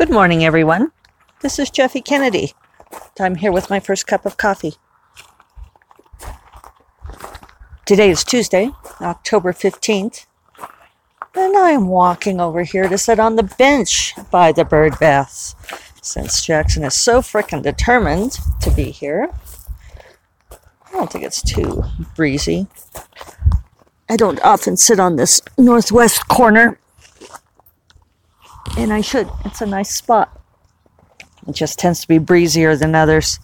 Good morning, everyone. This is Jeffe Kennedy. I'm here with my first cup of coffee. Today is Tuesday, October 15th, and I'm walking over here to sit on the bench by the bird baths since Jackson is so frickin' determined to be here. I don't think it's too breezy. I don't often sit on this northwest corner and I should. It's a nice spot. It just tends to be breezier than others.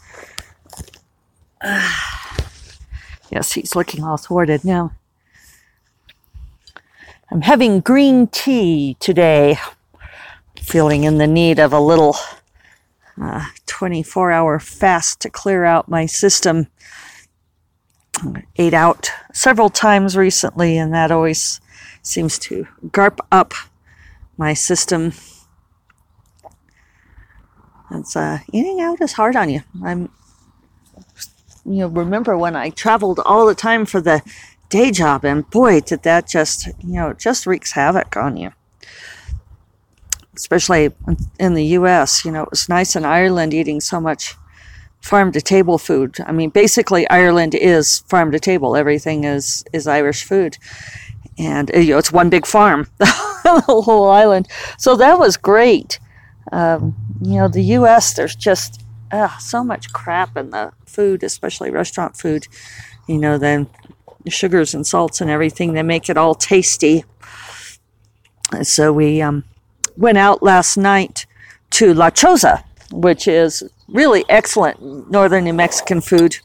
Uh, yes, he's looking all thwarted now. I'm having green tea today, feeling in the need of a little uh, 24 hour fast to clear out my system. Ate out several times recently, and that always seems to garp up my system. It's uh, eating out is hard on you. I'm, you know, remember when I traveled all the time for the day job, and boy, did that just, you know, just wreaks havoc on you. Especially in the U.S., you know, it was nice in Ireland eating so much farm to table food. I mean, basically, Ireland is farm to table. Everything is is Irish food, and you know, it's one big farm. the whole island. So that was great. Um, you know, the U.S. There's just uh, so much crap in the food, especially restaurant food. You know, then the sugars and salts and everything they make it all tasty. So we um, went out last night to La Choza, which is really excellent northern New Mexican food.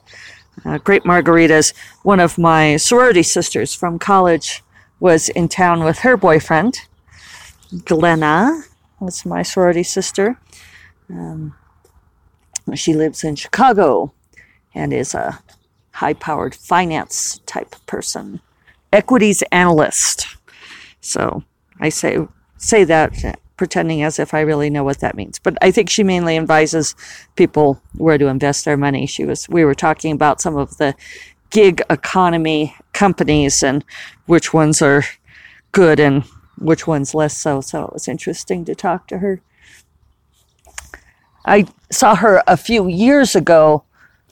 Uh, great margaritas. One of my sorority sisters from college was in town with her boyfriend, Glenna was my sorority sister. Um, she lives in Chicago and is a high powered finance type person, equities analyst. So I say, say that pretending as if I really know what that means. But I think she mainly advises people where to invest their money. She was, we were talking about some of the gig economy companies and which ones are good and which one's less so. So it was interesting to talk to her. I saw her a few years ago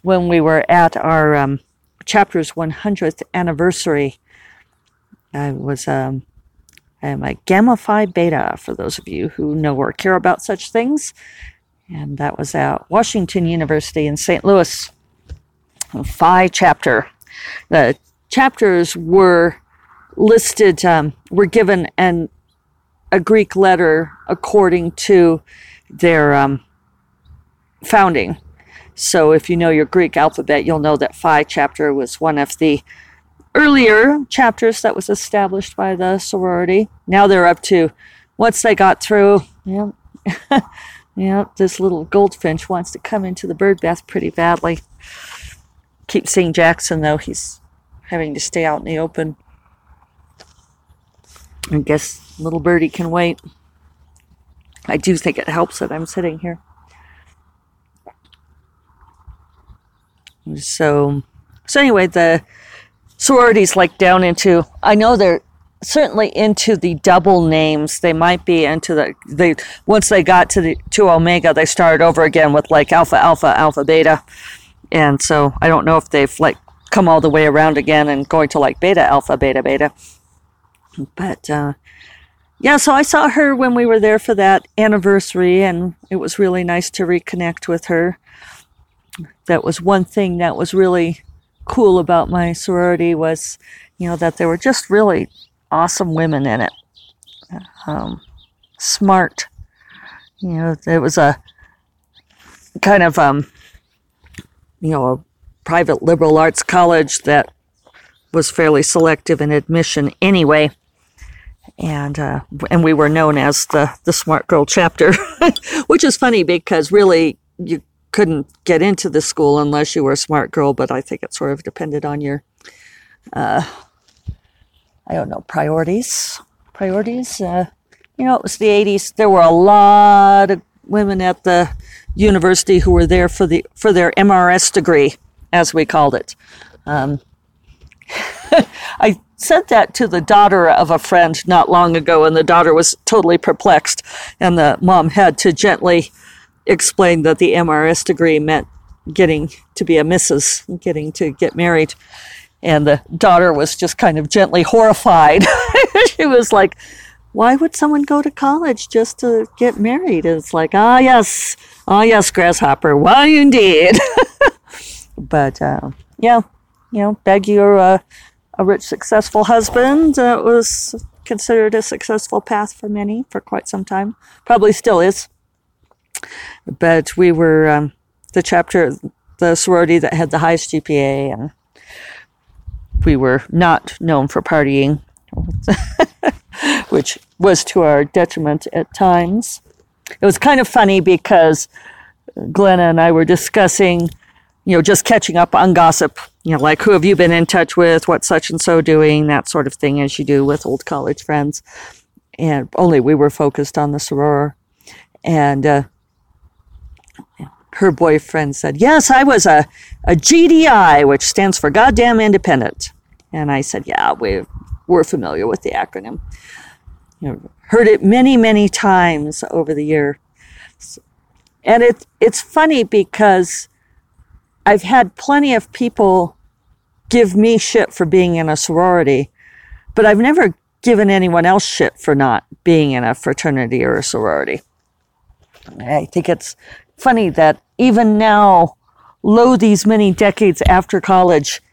when we were at our um, chapter's 100th anniversary. I was um, I'm a Gamma Phi Beta for those of you who know or care about such things. And that was at Washington University in St. Louis. Phi chapter. The chapters were listed um, were given an a Greek letter according to their um, founding. So if you know your Greek alphabet, you'll know that Phi chapter was one of the earlier chapters that was established by the sorority. Now they're up to once they got through, yeah, yeah, this little goldfinch wants to come into the bird bath pretty badly. Keep seeing Jackson though, he's having to stay out in the open. I guess little birdie can wait. I do think it helps that I'm sitting here. So, so anyway, the sororities like down into. I know they're certainly into the double names. They might be into the they once they got to the to omega, they started over again with like alpha, alpha, alpha, beta, and so I don't know if they've like come all the way around again and going to like beta, alpha, beta, beta. But uh, yeah, so I saw her when we were there for that anniversary, and it was really nice to reconnect with her. That was one thing that was really cool about my sorority was, you know, that there were just really awesome women in it. Um, smart. You know, it was a kind of, um, you know, a private liberal arts college that was fairly selective in admission anyway and uh, and we were known as the the smart girl chapter, which is funny because really you couldn't get into the school unless you were a smart girl. But I think it sort of depended on your, uh, I don't know, priorities. Priorities. Uh, you know, it was the '80s. There were a lot of women at the university who were there for the for their MRS degree, as we called it. Um, I said that to the daughter of a friend not long ago, and the daughter was totally perplexed. And the mom had to gently explain that the MRS degree meant getting to be a Mrs., getting to get married. And the daughter was just kind of gently horrified. she was like, Why would someone go to college just to get married? And it's like, Ah, yes, ah, yes, grasshopper, why indeed. but uh, yeah, you know, beg your uh, a rich, successful husband. That was considered a successful path for many for quite some time. Probably still is. But we were um, the chapter, the sorority that had the highest GPA, and we were not known for partying, which was to our detriment at times. It was kind of funny because Glenna and I were discussing you know, just catching up on gossip, you know, like who have you been in touch with, what such and so doing, that sort of thing, as you do with old college friends. And only we were focused on the soror. And uh, her boyfriend said, Yes, I was a, a GDI, which stands for Goddamn Independent. And I said, Yeah, we, we're familiar with the acronym. You know, heard it many, many times over the year. And it, it's funny because I've had plenty of people give me shit for being in a sorority, but I've never given anyone else shit for not being in a fraternity or a sorority. I think it's funny that even now, lo these many decades after college,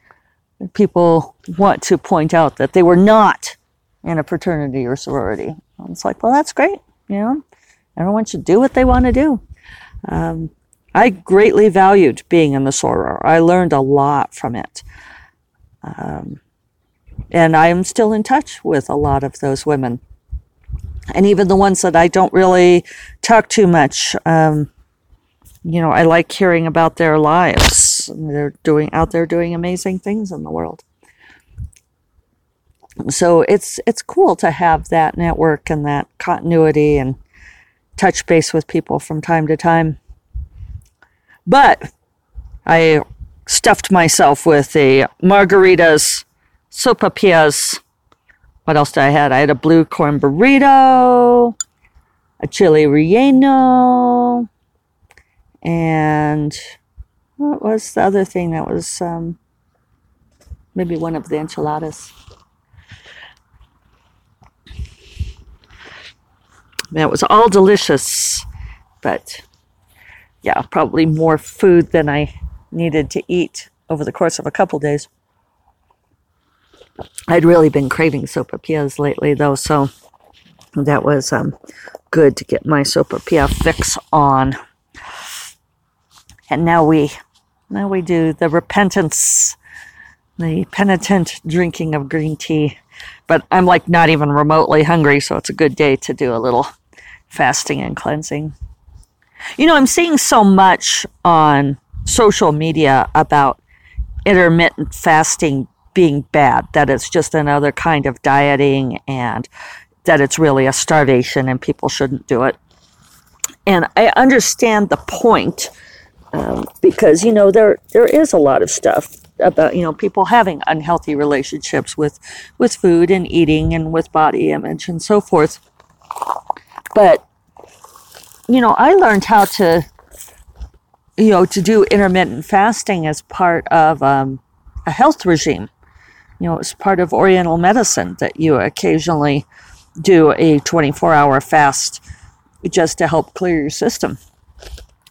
people want to point out that they were not in a fraternity or sorority. It's like, well, that's great. You know, everyone should do what they want to do. Um, I greatly valued being in the soror. I learned a lot from it. Um, and I am still in touch with a lot of those women. And even the ones that I don't really talk too much, um, you know, I like hearing about their lives. They're doing out there doing amazing things in the world. So it's it's cool to have that network and that continuity and touch base with people from time to time. But I stuffed myself with a margaritas, sopapillas. What else did I had? I had a blue corn burrito, a chili relleno, and what was the other thing that was um, maybe one of the enchiladas? That was all delicious, but yeah, probably more food than I needed to eat over the course of a couple days. I'd really been craving sopapillas lately, though, so that was um, good to get my sopapilla fix on. And now we, now we do the repentance, the penitent drinking of green tea. But I'm like not even remotely hungry, so it's a good day to do a little fasting and cleansing. You know, I'm seeing so much on social media about intermittent fasting being bad, that it's just another kind of dieting and that it's really a starvation and people shouldn't do it. And I understand the point um, because, you know, there, there is a lot of stuff about, you know, people having unhealthy relationships with, with food and eating and with body image and so forth. But you know, I learned how to, you know, to do intermittent fasting as part of um, a health regime. You know, it's part of Oriental medicine that you occasionally do a 24 hour fast just to help clear your system.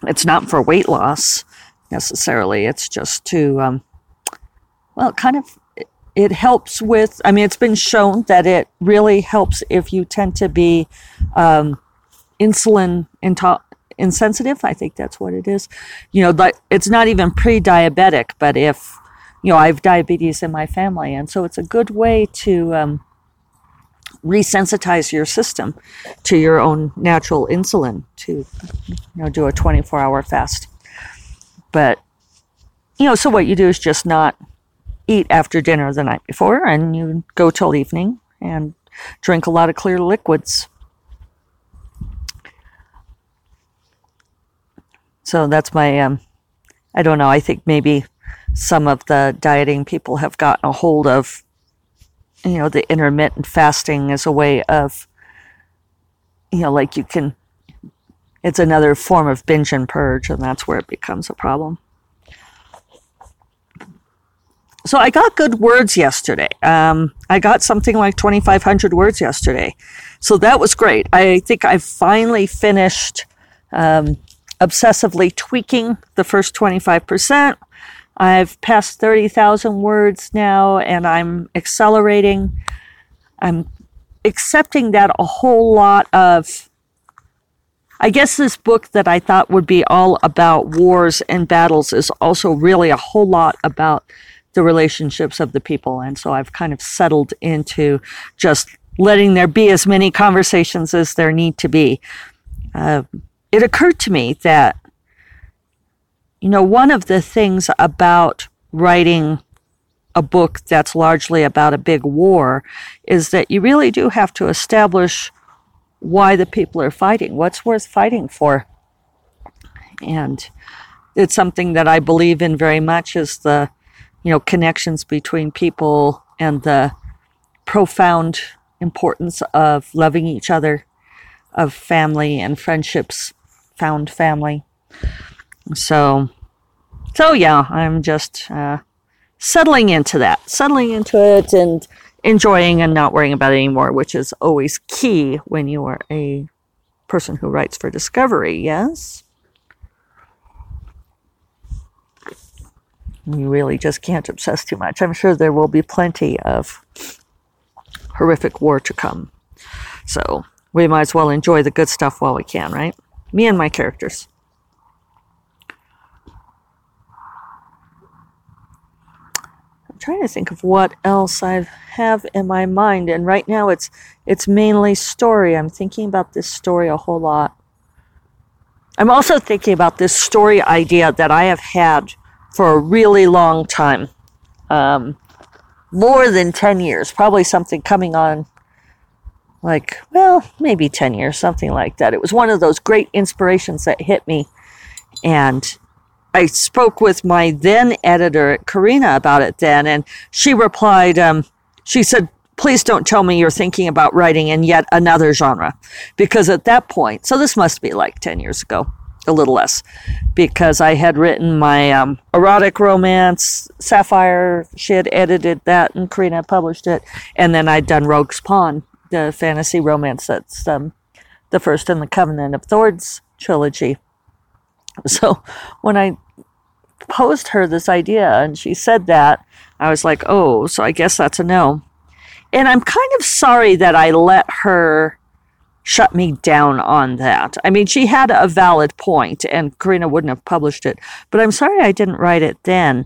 It's not for weight loss necessarily, it's just to, um, well, kind of it helps with i mean it's been shown that it really helps if you tend to be um, insulin into- insensitive. I think that's what it is. You know, but it's not even pre-diabetic, but if you know, I have diabetes in my family, and so it's a good way to um, resensitize your system to your own natural insulin to you know do a 24-hour fast. But you know, so what you do is just not eat after dinner the night before, and you go till evening and drink a lot of clear liquids So that's my, um, I don't know, I think maybe some of the dieting people have gotten a hold of, you know, the intermittent fasting as a way of, you know, like you can, it's another form of binge and purge, and that's where it becomes a problem. So I got good words yesterday. Um, I got something like 2,500 words yesterday. So that was great. I think I finally finished um, obsessively tweaking the first 25%. I've passed 30,000 words now and I'm accelerating. I'm accepting that a whole lot of I guess this book that I thought would be all about wars and battles is also really a whole lot about the relationships of the people. And so I've kind of settled into just letting there be as many conversations as there need to be. Uh, it occurred to me that, you know, one of the things about writing a book that's largely about a big war is that you really do have to establish why the people are fighting, what's worth fighting for. And it's something that I believe in very much is the, you know, connections between people and the profound importance of loving each other, of family and friendships, found family. So, so yeah, I'm just uh, settling into that, settling into it, and enjoying and not worrying about it anymore, which is always key when you are a person who writes for Discovery. Yes. You really just can't obsess too much. I'm sure there will be plenty of horrific war to come. So we might as well enjoy the good stuff while we can, right? Me and my characters. I'm trying to think of what else I have in my mind, and right now it's it's mainly story. I'm thinking about this story a whole lot. I'm also thinking about this story idea that I have had for a really long time. Um, more than 10 years, probably something coming on like, well, maybe 10 years, something like that. It was one of those great inspirations that hit me. And I spoke with my then editor, Karina, about it then, and she replied, um, she said, please don't tell me you're thinking about writing in yet another genre. Because at that point, so this must be like 10 years ago, a little less because I had written my um, erotic romance, Sapphire. She had edited that, and Carina published it. And then I'd done Rogue's Pawn, the fantasy romance that's um, the first in the Covenant of Thorns trilogy. So when I posed her this idea and she said that, I was like, oh, so I guess that's a no. And I'm kind of sorry that I let her shut me down on that. I mean, she had a valid point, and Carina wouldn't have published it, but I'm sorry I didn't write it then.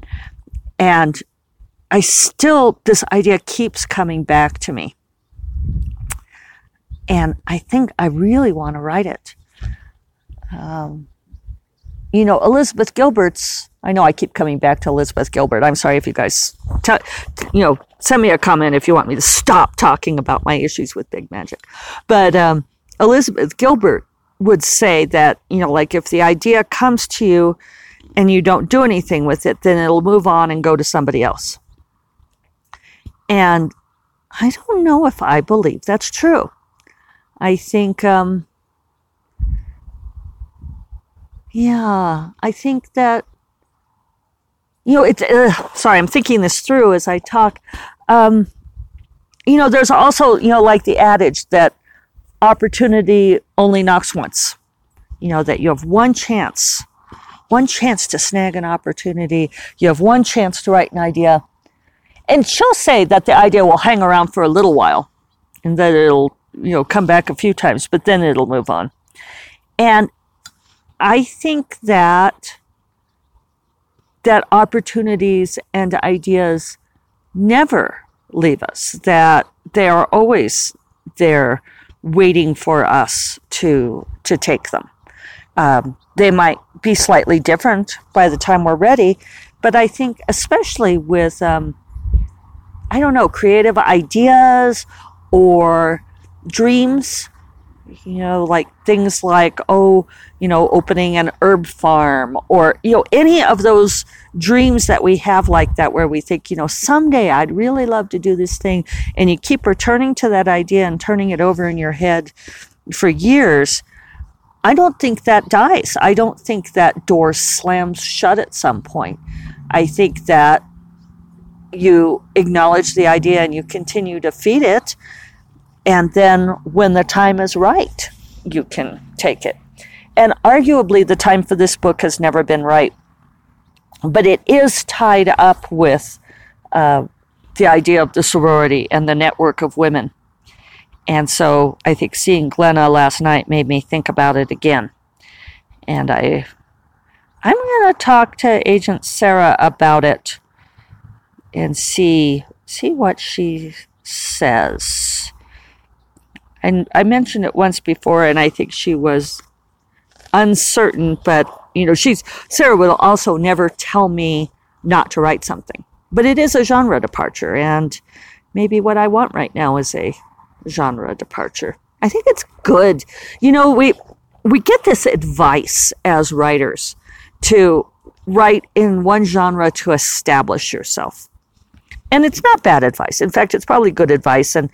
And I still, this idea keeps coming back to me. And I think I really want to write it. Um, you know, Elizabeth Gilbert's, I know I keep coming back to Elizabeth Gilbert. I'm sorry if you guys, t- you know, send me a comment if you want me to stop talking about my issues with big magic. But um, Elizabeth Gilbert would say that, you know, like if the idea comes to you and you don't do anything with it, then it'll move on and go to somebody else. And I don't know if I believe that's true. I think, um, yeah, I think that, you know, it's, uh, sorry, I'm thinking this through as I talk. Um, you know, there's also, you know, like the adage that opportunity only knocks once. You know, that you have one chance, one chance to snag an opportunity. You have one chance to write an idea. And she'll say that the idea will hang around for a little while and that it'll, you know, come back a few times, but then it'll move on. And I think that that opportunities and ideas never leave us, that they are always there waiting for us to to take them. Um, they might be slightly different by the time we're ready, but I think especially with um, I don't know creative ideas or dreams, you know, like things like, oh, you know, opening an herb farm or, you know, any of those dreams that we have like that where we think, you know, someday I'd really love to do this thing. And you keep returning to that idea and turning it over in your head for years. I don't think that dies. I don't think that door slams shut at some point. I think that you acknowledge the idea and you continue to feed it and then when the time is right, you can take it. And arguably, the time for this book has never been right. But it is tied up with uh, the idea of the sorority and the network of women. And so I think seeing Glenna last night made me think about it again. And I, I'm going to talk to Agent Sarah about it and see see what she says. And I mentioned it once before, and I think she was uncertain, but you know, she's Sarah will also never tell me not to write something. But it is a genre departure, and maybe what I want right now is a genre departure. I think it's good. You know, we we get this advice as writers to write in one genre to establish yourself. And it's not bad advice. In fact, it's probably good advice. And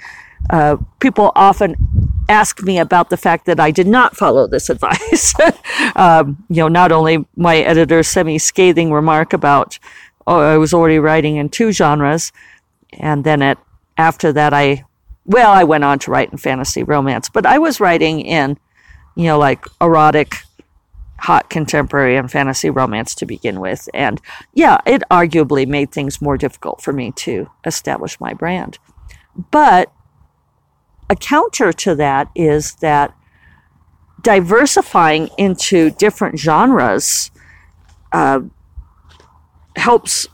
uh, people often ask me about the fact that I did not follow this advice. um, you know, not only my editor's semi scathing remark about, oh, I was already writing in two genres, and then it, after that, I, well, I went on to write in fantasy romance, but I was writing in, you know, like erotic, hot contemporary and fantasy romance to begin with. And yeah, it arguably made things more difficult for me to establish my brand. But a counter to that is that diversifying into different genres uh, helps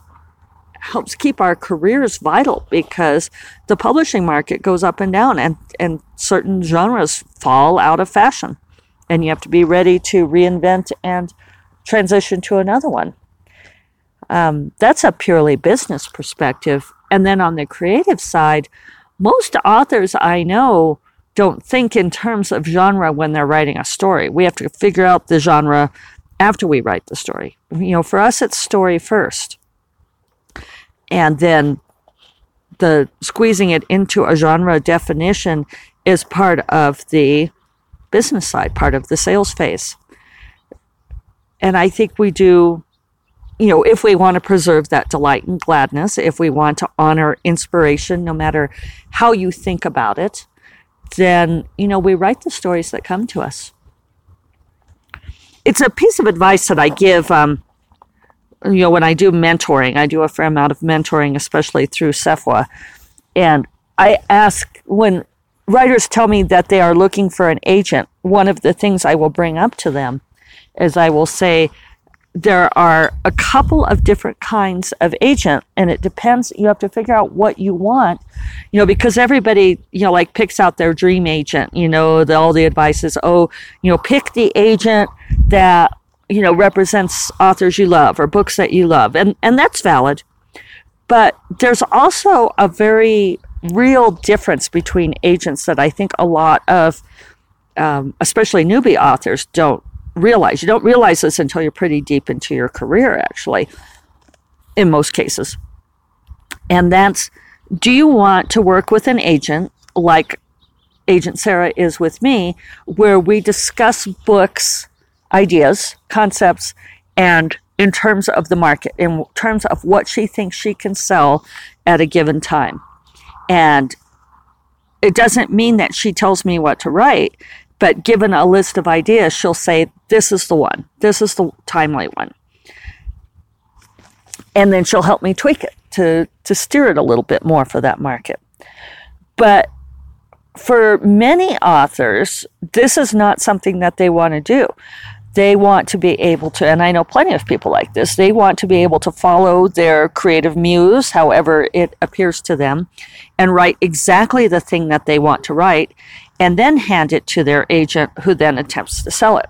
helps keep our careers vital because the publishing market goes up and down and, and certain genres fall out of fashion. And you have to be ready to reinvent and transition to another one. Um, that's a purely business perspective. And then on the creative side most authors I know don't think in terms of genre when they're writing a story. We have to figure out the genre after we write the story. You know, for us, it's story first. And then the squeezing it into a genre definition is part of the business side, part of the sales phase. And I think we do you know, if we want to preserve that delight and gladness, if we want to honor inspiration, no matter how you think about it, then, you know, we write the stories that come to us. It's a piece of advice that I give, um, you know, when I do mentoring. I do a fair amount of mentoring, especially through SFWA. And I ask when writers tell me that they are looking for an agent, one of the things I will bring up to them is I will say, there are a couple of different kinds of agent and it depends you have to figure out what you want you know because everybody you know like picks out their dream agent you know the, all the advice is oh you know pick the agent that you know represents authors you love or books that you love and and that's valid. But there's also a very real difference between agents that i think a lot of um, especially newbie authors don't realize. You don't realize this until you're pretty deep into your career, actually, in most cases. And that's do you want to work with an agent like Agent Sarah is with me, where we discuss books, ideas, concepts, and in terms of the market, in terms of what she thinks she can sell at a given time. And it doesn't mean that she tells me what to write. But given a list of ideas, she'll say, This is the one. This is the timely one. And then she'll help me tweak it to, to steer it a little bit more for that market. But for many authors, this is not something that they want to do. They want to be able to, and I know plenty of people like this, they want to be able to follow their creative muse, however it appears to them, and write exactly the thing that they want to write and then hand it to their agent who then attempts to sell it.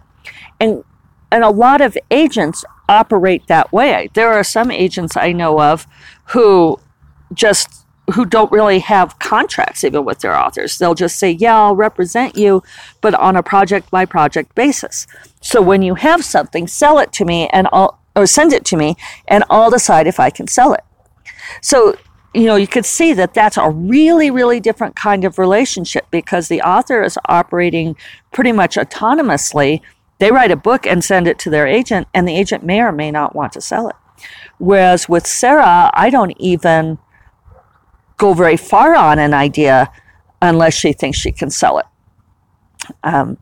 And and a lot of agents operate that way. There are some agents I know of who just who don't really have contracts even with their authors. They'll just say, "Yeah, I'll represent you, but on a project by project basis." So when you have something, sell it to me and I'll or send it to me and I'll decide if I can sell it. So you know, you could see that that's a really, really different kind of relationship because the author is operating pretty much autonomously. They write a book and send it to their agent, and the agent may or may not want to sell it. Whereas with Sarah, I don't even go very far on an idea unless she thinks she can sell it. Um,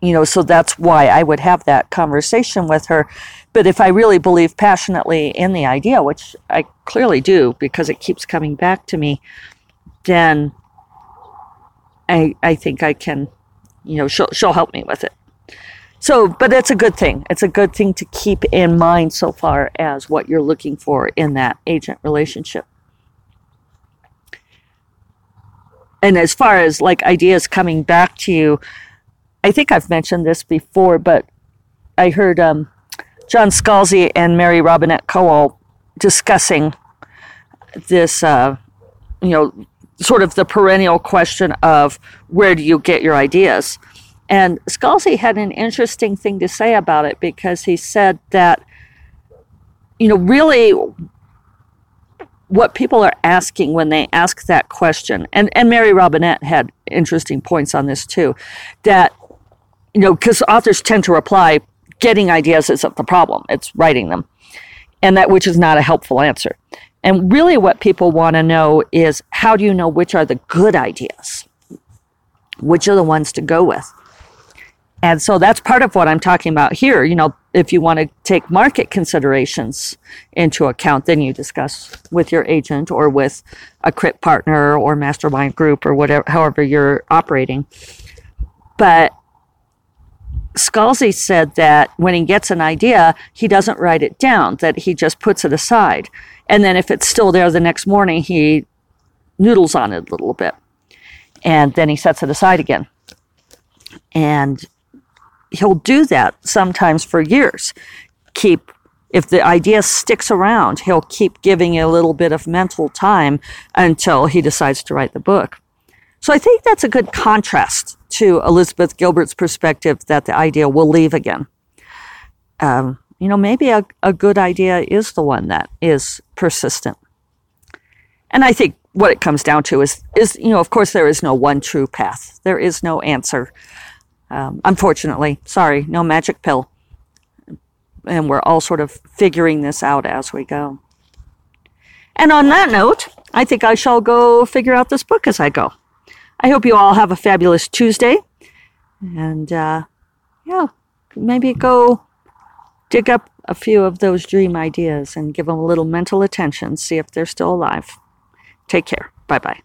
you know, so that's why I would have that conversation with her. But if I really believe passionately in the idea, which I clearly do because it keeps coming back to me, then I I think I can, you know, she'll she'll help me with it. So, but it's a good thing. It's a good thing to keep in mind so far as what you're looking for in that agent relationship. And as far as like ideas coming back to you, I think I've mentioned this before, but I heard um, John Scalzi and Mary Robinette Kowal discussing this, uh, you know, sort of the perennial question of where do you get your ideas? And Scalzi had an interesting thing to say about it because he said that, you know, really what people are asking when they ask that question, and, and Mary Robinette had interesting points on this too, that, you know, because authors tend to reply, getting ideas isn't the problem, it's writing them, and that which is not a helpful answer. And really, what people want to know is how do you know which are the good ideas? Which are the ones to go with? And so that's part of what I'm talking about here. You know, if you want to take market considerations into account, then you discuss with your agent or with a CRIT partner or mastermind group or whatever, however you're operating. But Scalzi said that when he gets an idea, he doesn't write it down, that he just puts it aside. And then if it's still there the next morning, he noodles on it a little bit. And then he sets it aside again. And he'll do that sometimes for years. Keep if the idea sticks around, he'll keep giving you a little bit of mental time until he decides to write the book. So I think that's a good contrast to Elizabeth Gilbert's perspective that the idea will leave again. Um, you know, maybe a, a good idea is the one that is persistent. And I think what it comes down to is, is, you know, of course, there is no one true path. There is no answer um, unfortunately, sorry, no magic pill. And we're all sort of figuring this out as we go. And on that note, I think I shall go figure out this book as I go. I hope you all have a fabulous Tuesday. And uh, yeah, maybe go dig up a few of those dream ideas and give them a little mental attention, see if they're still alive. Take care. Bye bye.